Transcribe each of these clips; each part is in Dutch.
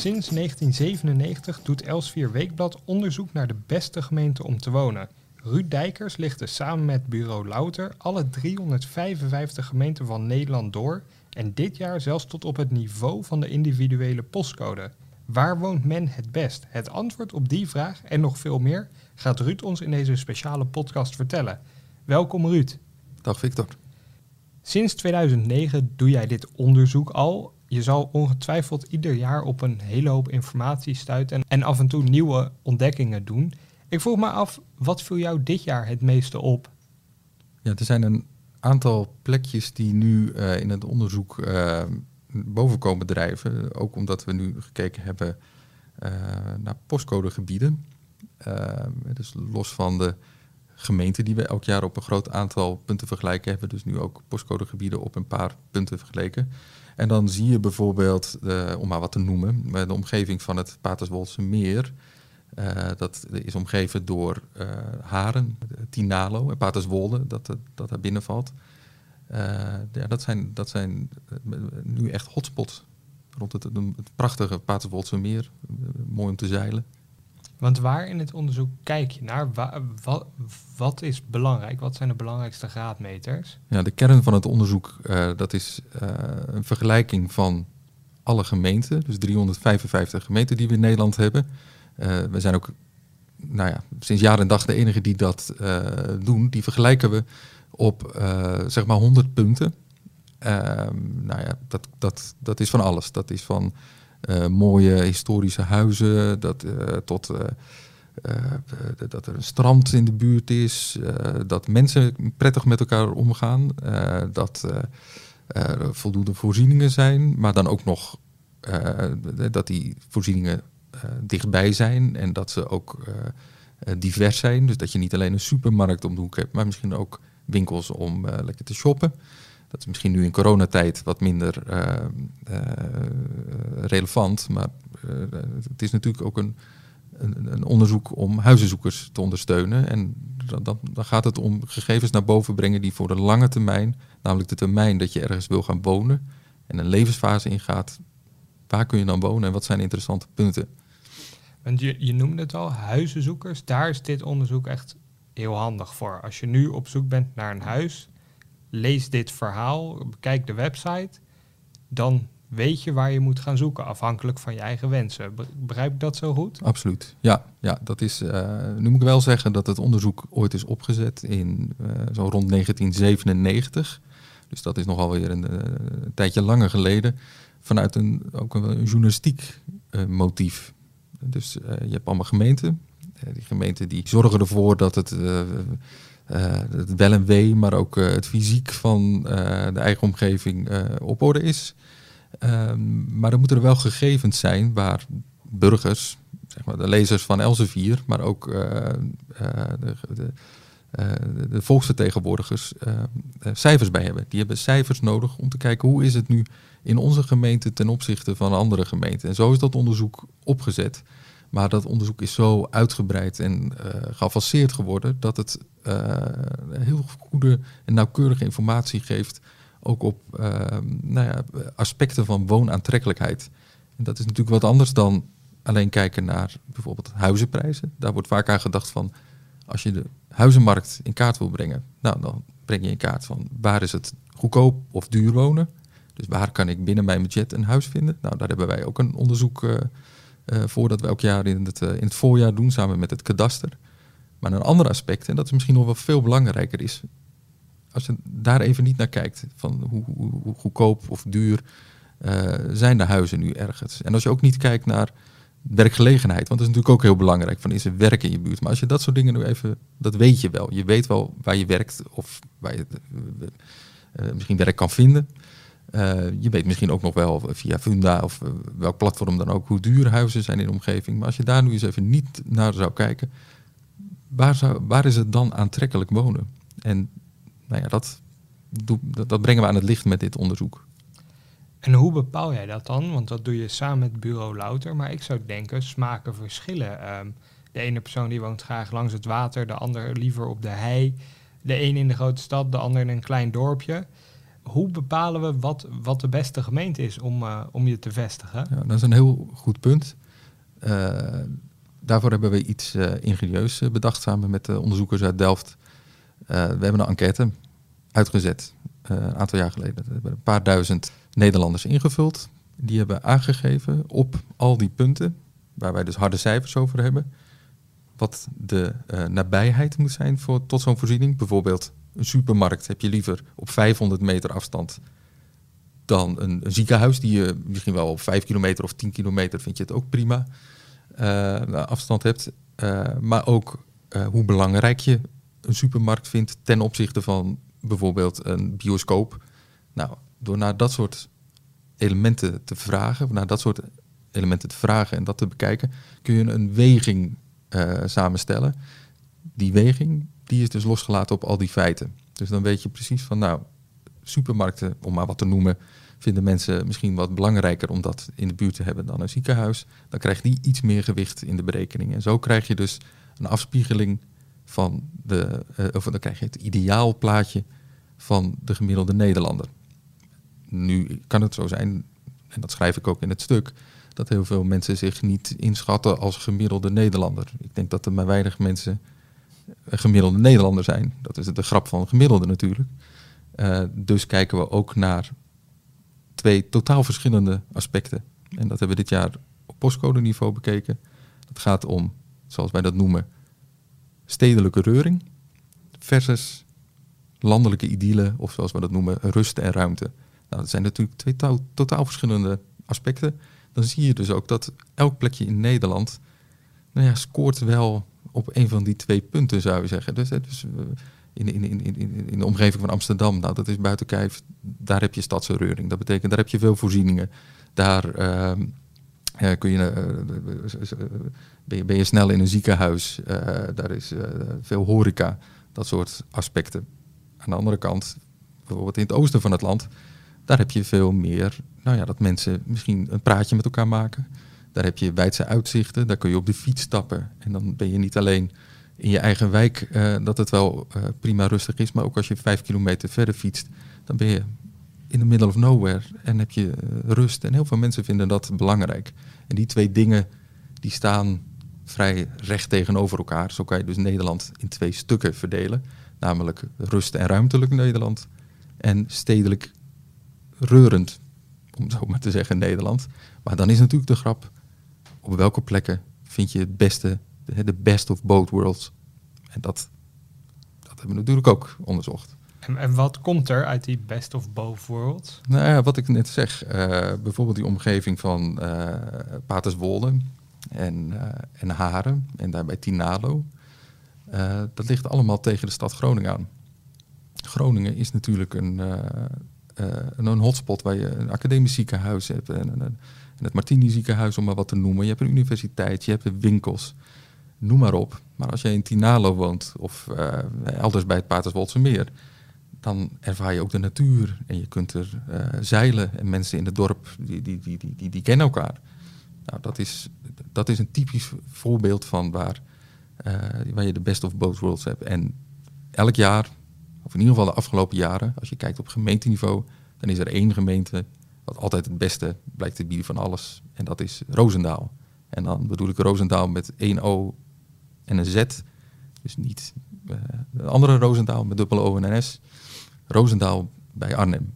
Sinds 1997 doet Elsvier Weekblad onderzoek naar de beste gemeente om te wonen. Ruud Dijkers lichtte samen met bureau Louter alle 355 gemeenten van Nederland door en dit jaar zelfs tot op het niveau van de individuele postcode. Waar woont men het best? Het antwoord op die vraag en nog veel meer gaat Ruud ons in deze speciale podcast vertellen. Welkom Ruud. Dag Victor. Sinds 2009 doe jij dit onderzoek al. Je zal ongetwijfeld ieder jaar op een hele hoop informatie stuiten en af en toe nieuwe ontdekkingen doen. Ik vroeg me af, wat viel jou dit jaar het meeste op? Ja, er zijn een aantal plekjes die nu uh, in het onderzoek uh, boven komen drijven. Ook omdat we nu gekeken hebben uh, naar postcodegebieden. dus los van de gemeenten die we elk jaar op een groot aantal punten vergelijken, hebben dus nu ook postcodegebieden op een paar punten vergeleken. En dan zie je bijvoorbeeld, om maar wat te noemen, de omgeving van het Paterswoldse meer. Uh, dat is omgeven door uh, Haren, Tinalo en Paterswolde, dat, dat daar binnen valt. Ja, dat zijn, dat zijn nu echt hotspots rond het, het prachtige Paterswoldse meer. mooi om te zeilen. Want waar in het onderzoek kijk je naar? wat, is belangrijk? Wat zijn de belangrijkste graadmeters? Ja, de kern van het onderzoek dat is een vergelijking van alle gemeenten. Dus 355 gemeenten die we in Nederland hebben. Uh, we zijn ook nou ja, sinds jaar en dag de enige die dat doen. Die vergelijken we op zeg maar 100 punten. Ehm, nou ja, dat, dat, dat is van alles. Dat is van mooie historische huizen dat, tot dat er een strand in de buurt is. dat mensen prettig met elkaar omgaan. dat er voldoende voorzieningen zijn. Maar dan ook nog dat die voorzieningen eh, dichtbij zijn en dat ze ook eh, eh, divers zijn. Dus dat je niet alleen een supermarkt om de hoek hebt, maar misschien ook winkels om lekker te shoppen. Dat is misschien nu in coronatijd wat minder relevant, maar het is natuurlijk ook een, een, een, onderzoek om huizenzoekers te ondersteunen. En dan, dan, gaat het om gegevens naar boven brengen die voor de lange termijn, namelijk de termijn dat je ergens wil gaan wonen en een levensfase ingaat, waar kun je dan wonen en wat zijn interessante punten? Want je, je noemde het al, huizenzoekers. Daar is dit onderzoek echt heel handig voor. Als je nu op zoek bent naar een huis, lees dit verhaal, bekijk de website, dan weet je waar je moet gaan zoeken, afhankelijk van je eigen wensen. Begrijp ik dat zo goed? Absoluut. Ja, ja dat is. Uh, nu moet ik wel zeggen dat het onderzoek ooit is opgezet in uh, zo rond 1997. Dus dat is nogal weer een, uh, een tijdje langer geleden. Vanuit een, ook een, een journalistiek motief. Dus je hebt allemaal gemeenten. Die gemeenten die zorgen ervoor dat het, het wel en wee, maar ook het fysiek van de eigen omgeving op orde is. Um, maar er moeten er wel gegevens zijn waar burgers, zeg maar de lezers van Elsevier, maar ook de, de de volksvertegenwoordigers cijfers bij hebben. Die hebben cijfers nodig om te kijken hoe is het nu in onze gemeente ten opzichte van andere gemeenten. En zo is dat onderzoek opgezet. Maar dat onderzoek is zo uitgebreid en uh, geavanceerd geworden dat het uh, heel goede en nauwkeurige informatie geeft, ook op uh, nou ja, aspecten van woonaantrekkelijkheid. En dat is natuurlijk wat anders dan alleen kijken naar bijvoorbeeld huizenprijzen. Daar wordt vaak aan gedacht van, als je de huizenmarkt in kaart wil brengen, nou, dan breng je in kaart van waar is het goedkoop of duur wonen. Dus waar kan ik binnen mijn budget een huis vinden? Nou, daar hebben wij ook een onderzoek uh, uh, voor dat we elk jaar in het, uh, in het voorjaar doen samen met het kadaster. Maar een ander aspect, en dat is misschien nog wel veel belangrijker, is als je daar even niet naar kijkt, van hoe, hoe, goedkoop of duur zijn de huizen nu ergens. En als je ook niet kijkt naar werkgelegenheid, want dat is natuurlijk ook heel belangrijk, van is er werk in je buurt. Maar als je dat soort dingen nu even, dat weet je wel. Je weet wel waar je werkt of waar je misschien werk kan vinden. Uh, je weet misschien ook nog wel via Funda of uh, welk platform dan ook hoe duur huizen zijn in de omgeving. Maar als je daar nu eens even niet naar zou kijken, waar, zou, waar is het dan aantrekkelijk wonen? En nou ja, dat, dat, brengen we aan het licht met dit onderzoek. En hoe bepaal jij dat dan? Want dat doe je samen met bureau Louter. Maar ik zou denken, smaken verschillen. Um, de ene persoon die woont graag langs het water, de ander liever op de hei. De een in de grote stad, de ander in een klein dorpje. Hoe bepalen we wat, wat de beste gemeente is om, uh, om je te vestigen? Ja, dat is een heel goed punt. Uh, daarvoor hebben we iets uh, ingenieus bedacht samen met de onderzoekers uit Delft. we hebben een enquête uitgezet een aantal jaar geleden. We hebben een paar duizend Nederlanders ingevuld. Die hebben aangegeven op al die punten, waar wij dus harde cijfers over hebben, wat de nabijheid moet zijn voor, tot zo'n voorziening. Bijvoorbeeld een supermarkt heb je liever op 500 meter afstand dan een, ziekenhuis die je misschien wel op 5 kilometer of 10 kilometer vind je het ook prima uh, afstand hebt. Uh, maar ook hoe belangrijk je een supermarkt vindt ten opzichte van bijvoorbeeld een bioscoop. Nou, door naar dat soort elementen te vragen, naar dat soort elementen te vragen en dat te bekijken, kun je een weging samenstellen. Die weging die is dus losgelaten op al die feiten. Dus dan weet je precies van, nou, supermarkten, om maar wat te noemen, vinden mensen misschien wat belangrijker om dat in de buurt te hebben dan een ziekenhuis. Dan krijgt die iets meer gewicht in de berekening. En zo krijg je dus een afspiegeling van de, uh, of dan krijg je het ideaalplaatje van de gemiddelde Nederlander. Nu kan het zo zijn, en dat schrijf ik ook in het stuk, dat heel veel mensen zich niet inschatten als gemiddelde Nederlander. Ik denk dat er maar weinig mensen gemiddelde Nederlander zijn. Dat is de grap van gemiddelde natuurlijk. Uh, dus kijken we ook naar twee totaal verschillende aspecten. En dat hebben we dit jaar op postcode niveau bekeken. Het gaat om, zoals wij dat noemen, stedelijke reuring versus landelijke idylle, of zoals we dat noemen, rust en ruimte. Nou, dat zijn natuurlijk twee totaal verschillende aspecten. Dan zie je dus ook dat elk plekje in Nederland nou ja, scoort wel op een van die twee punten, zou je zeggen. Dus, dus in, in, in, in, in de omgeving van Amsterdam, nou, dat is buiten kijf, daar heb je stadsreuring. Dat betekent, daar heb je veel voorzieningen. Daar uh, kun je, uh, ben, je, ben je snel in een ziekenhuis. daar is veel horeca, dat soort aspecten. Aan de andere kant, bijvoorbeeld in het oosten van het land, daar heb je veel meer, nou ja, dat mensen misschien een praatje met elkaar maken. Daar heb je wijdse uitzichten, daar kun je op de fiets stappen. En dan ben je niet alleen in je eigen wijk uh, dat het wel uh, prima rustig is, maar ook als je vijf kilometer verder fietst, dan ben je in the middle of nowhere en heb je uh, rust. En heel veel mensen vinden dat belangrijk. En die twee dingen die staan vrij recht tegenover elkaar. Zo kan je dus Nederland in twee stukken verdelen, namelijk rust- en ruimtelijk Nederland en stedelijk reurend, om zo maar te zeggen, Nederland. Maar dan is natuurlijk de grap, op welke plekken vind je het beste, de best of both worlds? En dat, dat hebben we natuurlijk ook onderzocht. En, en, wat komt er uit die best of both worlds? Nou ja, wat ik net zeg, uh, bijvoorbeeld die omgeving van uh, Paterswolde en, uh, en Haren en daarbij Tinalo. dat ligt allemaal tegen de stad Groningen aan. Groningen is natuurlijk een, een, een hotspot waar je een academisch ziekenhuis hebt en een, het Martini ziekenhuis, om maar wat te noemen. Je hebt een universiteit, je hebt winkels, noem maar op. Maar als je in Tinalo woont of uh, elders bij het Paterswoldse meer, dan ervaar je ook de natuur en je kunt er uh, zeilen. En mensen in het dorp, die, die, die, die, die, die kennen elkaar. Nou, dat is, dat is een typisch voorbeeld van waar, uh, waar je de best of both worlds hebt. En elk jaar, of in ieder geval de afgelopen jaren, als je kijkt op gemeenteniveau, dan is er één gemeente wat altijd het beste blijkt te bieden van alles. En dat is Roosendaal. En dan bedoel ik Roosendaal met één O en een Z. Dus niet uh, de andere Roosendaal met dubbele O en een S. Roosendaal bij Arnhem.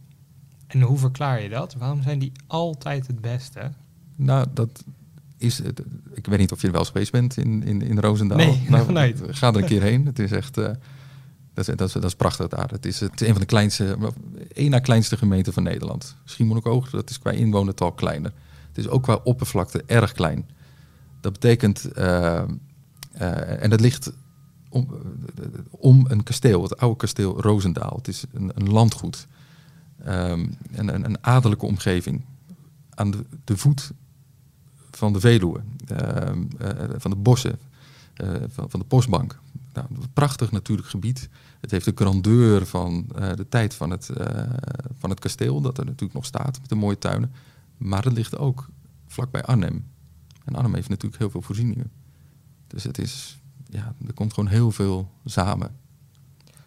En hoe verklaar je dat? Waarom zijn die altijd het beste? Nou, dat is. Ik weet niet of je er wel eens geweest bent in, in, in Roosendaal. Nee, nou, nee. Ga er een keer heen. Het is echt. Uh, dat dat, dat is prachtig daar. Het is, het een van de kleinste, één na kleinste gemeenten van Nederland. Schiermonnikoog, dat is qua inwonertal kleiner. Het is ook qua oppervlakte erg klein. Dat betekent, uh, uh, en dat ligt om, om, een kasteel, het oude kasteel Roosendaal. Het is een, een landgoed, um, een, een, adellijke omgeving. Aan de, voet van de Veluwe, uh, van de bossen, van, van de postbank. Nou, een prachtig natuurlijk gebied. Het heeft de grandeur van uh, de tijd van het, uh, van het kasteel, dat er natuurlijk nog staat met de mooie tuinen. Maar het ligt ook vlakbij Arnhem. En Arnhem heeft natuurlijk heel veel voorzieningen. Dus het is, ja, er komt gewoon heel veel samen.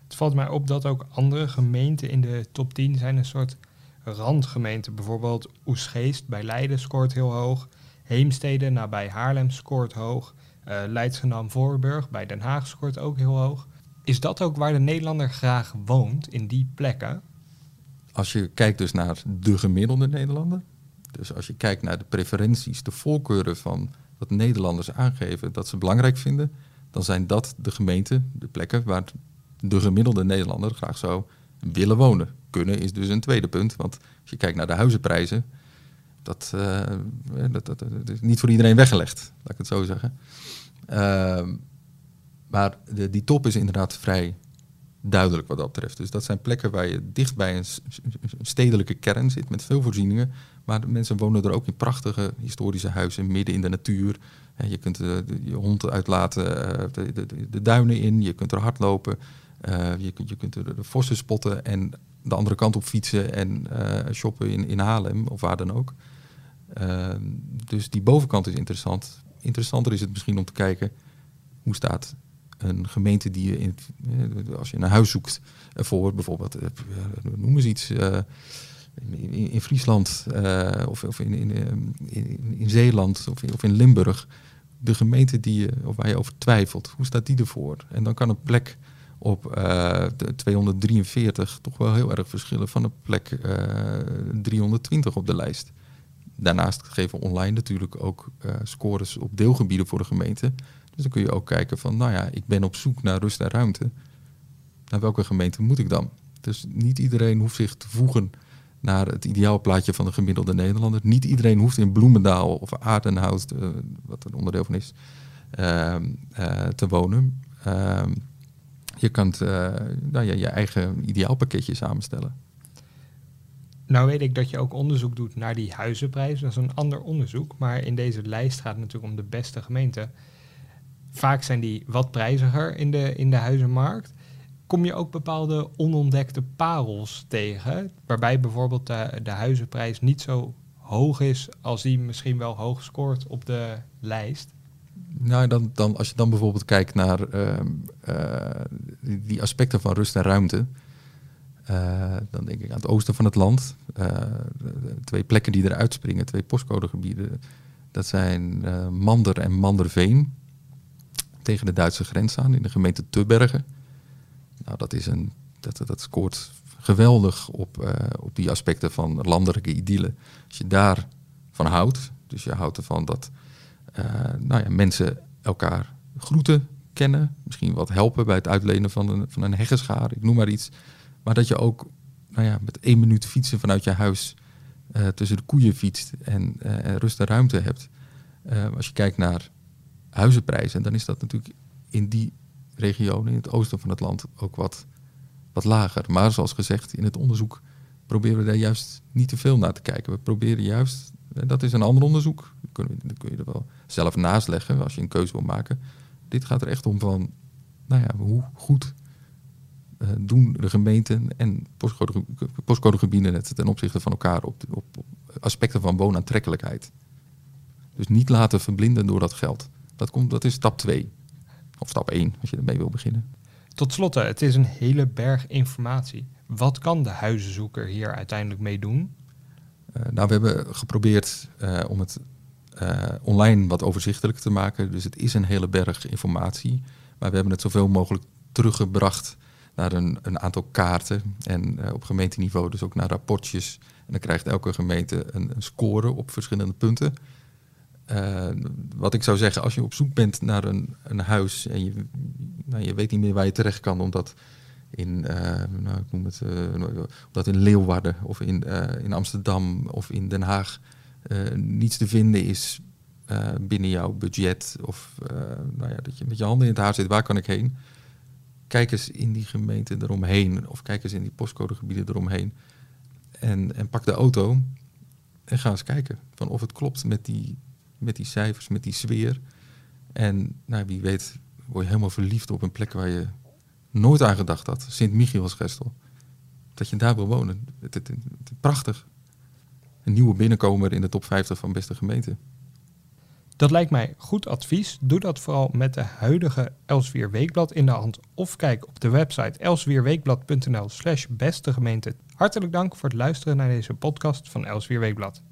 Het valt mij op dat ook andere gemeenten in de top 10 zijn een soort randgemeenten. Bijvoorbeeld Oesgeest bij Leiden scoort heel hoog. Heemstede nabij Haarlem scoort hoog. Uh, Leidschendam-Voorburg bij Den Haag scoort ook heel hoog. Is dat ook waar de Nederlander graag woont, in die plekken? Als je kijkt dus naar de gemiddelde Nederlander, dus als je kijkt naar de preferenties, de voorkeuren van wat Nederlanders aangeven dat ze belangrijk vinden, dan zijn dat de gemeenten, de plekken waar de gemiddelde Nederlander graag zou willen wonen. Kunnen is dus een tweede punt, want als je kijkt naar de huizenprijzen, dat, uh, dat, dat, dat, is niet voor iedereen weggelegd, laat ik het zo zeggen. Uh, maar de, die top is inderdaad vrij duidelijk wat dat betreft. Dus dat zijn plekken waar je dicht bij een stedelijke kern zit met veel voorzieningen. Maar de mensen wonen er ook in prachtige historische huizen midden in de natuur. Je kunt de, je hond uitlaten, eh, de, de, duinen in, je kunt er hardlopen. Uh, je, kunt, je kunt de vossen spotten en de andere kant op fietsen en uh, shoppen in, in Haarlem of waar dan ook. Uh, dus die bovenkant is interessant. Interessanter is het misschien om te kijken hoe staat een gemeente die je, in, als je een huis zoekt voor bijvoorbeeld, noem eens iets, in, in, Friesland of, of in, in, in, Zeeland of of in Limburg, de gemeente die je, of waar je over twijfelt, hoe staat die ervoor? En dan kan een plek op uh, 243 toch wel heel erg verschillen van een plek uh, 320 op de lijst. Daarnaast geven online natuurlijk ook uh, scores op deelgebieden voor de gemeente. Dus dan kun je ook kijken van, nou ja, ik ben op zoek naar rust en ruimte. Naar welke gemeente moet ik dan? Dus niet iedereen hoeft zich te voegen naar het ideaalplaatje van de gemiddelde Nederlander. Niet iedereen hoeft in Bloemendaal of Aardenhout, wat een onderdeel van is, uh, te wonen. Je kunt nou ja, je eigen ideaalpakketje samenstellen. Nou weet ik dat je ook onderzoek doet naar die huizenprijzen. Dat is een ander onderzoek. Maar in deze lijst gaat het natuurlijk om de beste gemeenten. Vaak zijn die wat prijziger in de, in de huizenmarkt. Kom je ook bepaalde onontdekte parels tegen? Waarbij bijvoorbeeld de, de huizenprijs niet zo hoog is als die misschien wel hoog scoort op de lijst? Nou, dan, dan, als je dan bijvoorbeeld kijkt naar uh, uh, die aspecten van rust en ruimte, uh, dan denk ik aan het oosten van het land. twee plekken die eruit springen, twee postcodegebieden. Dat zijn Mander en Manderveen. Tegen de Duitse grens aan in de gemeente Tubbergen. Nou, dat, is een, dat, dat scoort geweldig op, op die aspecten van landelijke idylle. Als je daar van houdt, dus je houdt ervan dat nou ja, mensen elkaar groeten, kennen, misschien wat helpen bij het uitlenen van een, van een heggenschaar, ik noem maar iets. Maar dat je ook nou ja, met één minuut fietsen vanuit je huis uh, tussen de koeien fietst en uh, rust en ruimte hebt. Als je kijkt naar huizenprijzen, dan is dat natuurlijk in die regionen, in het oosten van het land, ook wat, wat lager. Maar zoals gezegd, in het onderzoek proberen we daar juist niet te veel naar te kijken. We proberen juist, en dat is een ander onderzoek, dat kun, je, er wel zelf naast leggen als je een keuze wil maken. Dit gaat er echt om van, nou ja, hoe goed uh, doen de gemeenten en postcode, postcodegebieden het ten opzichte van elkaar op, op, op, aspecten van woonaantrekkelijkheid. Dus niet laten verblinden door dat geld. Dat, komt, dat is stap 2. Of stap 1, als je ermee wil beginnen. Tot slot, het is een hele berg informatie. Wat kan de huizenzoeker hier uiteindelijk mee doen? Uh, nou, we hebben geprobeerd uh, om het uh, online wat overzichtelijk te maken. Dus het is een hele berg informatie. Maar we hebben het zoveel mogelijk teruggebracht naar een, een aantal kaarten. En op gemeenteniveau dus ook naar rapportjes. En dan krijgt elke gemeente een, een score op verschillende punten. Wat ik zou zeggen, als je op zoek bent naar een, een huis en je, nou, je weet niet meer waar je terecht kan, omdat in, uh, nou, ik noem het, omdat in Leeuwarden of in, in Amsterdam of in Den Haag niets te vinden is binnen jouw budget. Of nou ja, dat je met je handen in het haar zit, waar kan ik heen? kijk eens in die gemeente eromheen. Of kijk eens in die postcodegebieden eromheen. En, en pak de auto en ga eens kijken van of het klopt met die, met die cijfers, met die sfeer. En nou, wie weet word je helemaal verliefd op een plek waar je nooit aan gedacht had. Sint-Michielsgestel. Dat je daar wil wonen. Het, prachtig. Een nieuwe binnenkomer in de top 50 van beste gemeenten. Dat lijkt mij goed advies. Doe dat vooral met de huidige Elsvier Weekblad in de hand of kijk op de website elsvierweekblad.nl slash beste gemeente. Hartelijk dank voor het luisteren naar deze podcast van Elsvier Weekblad.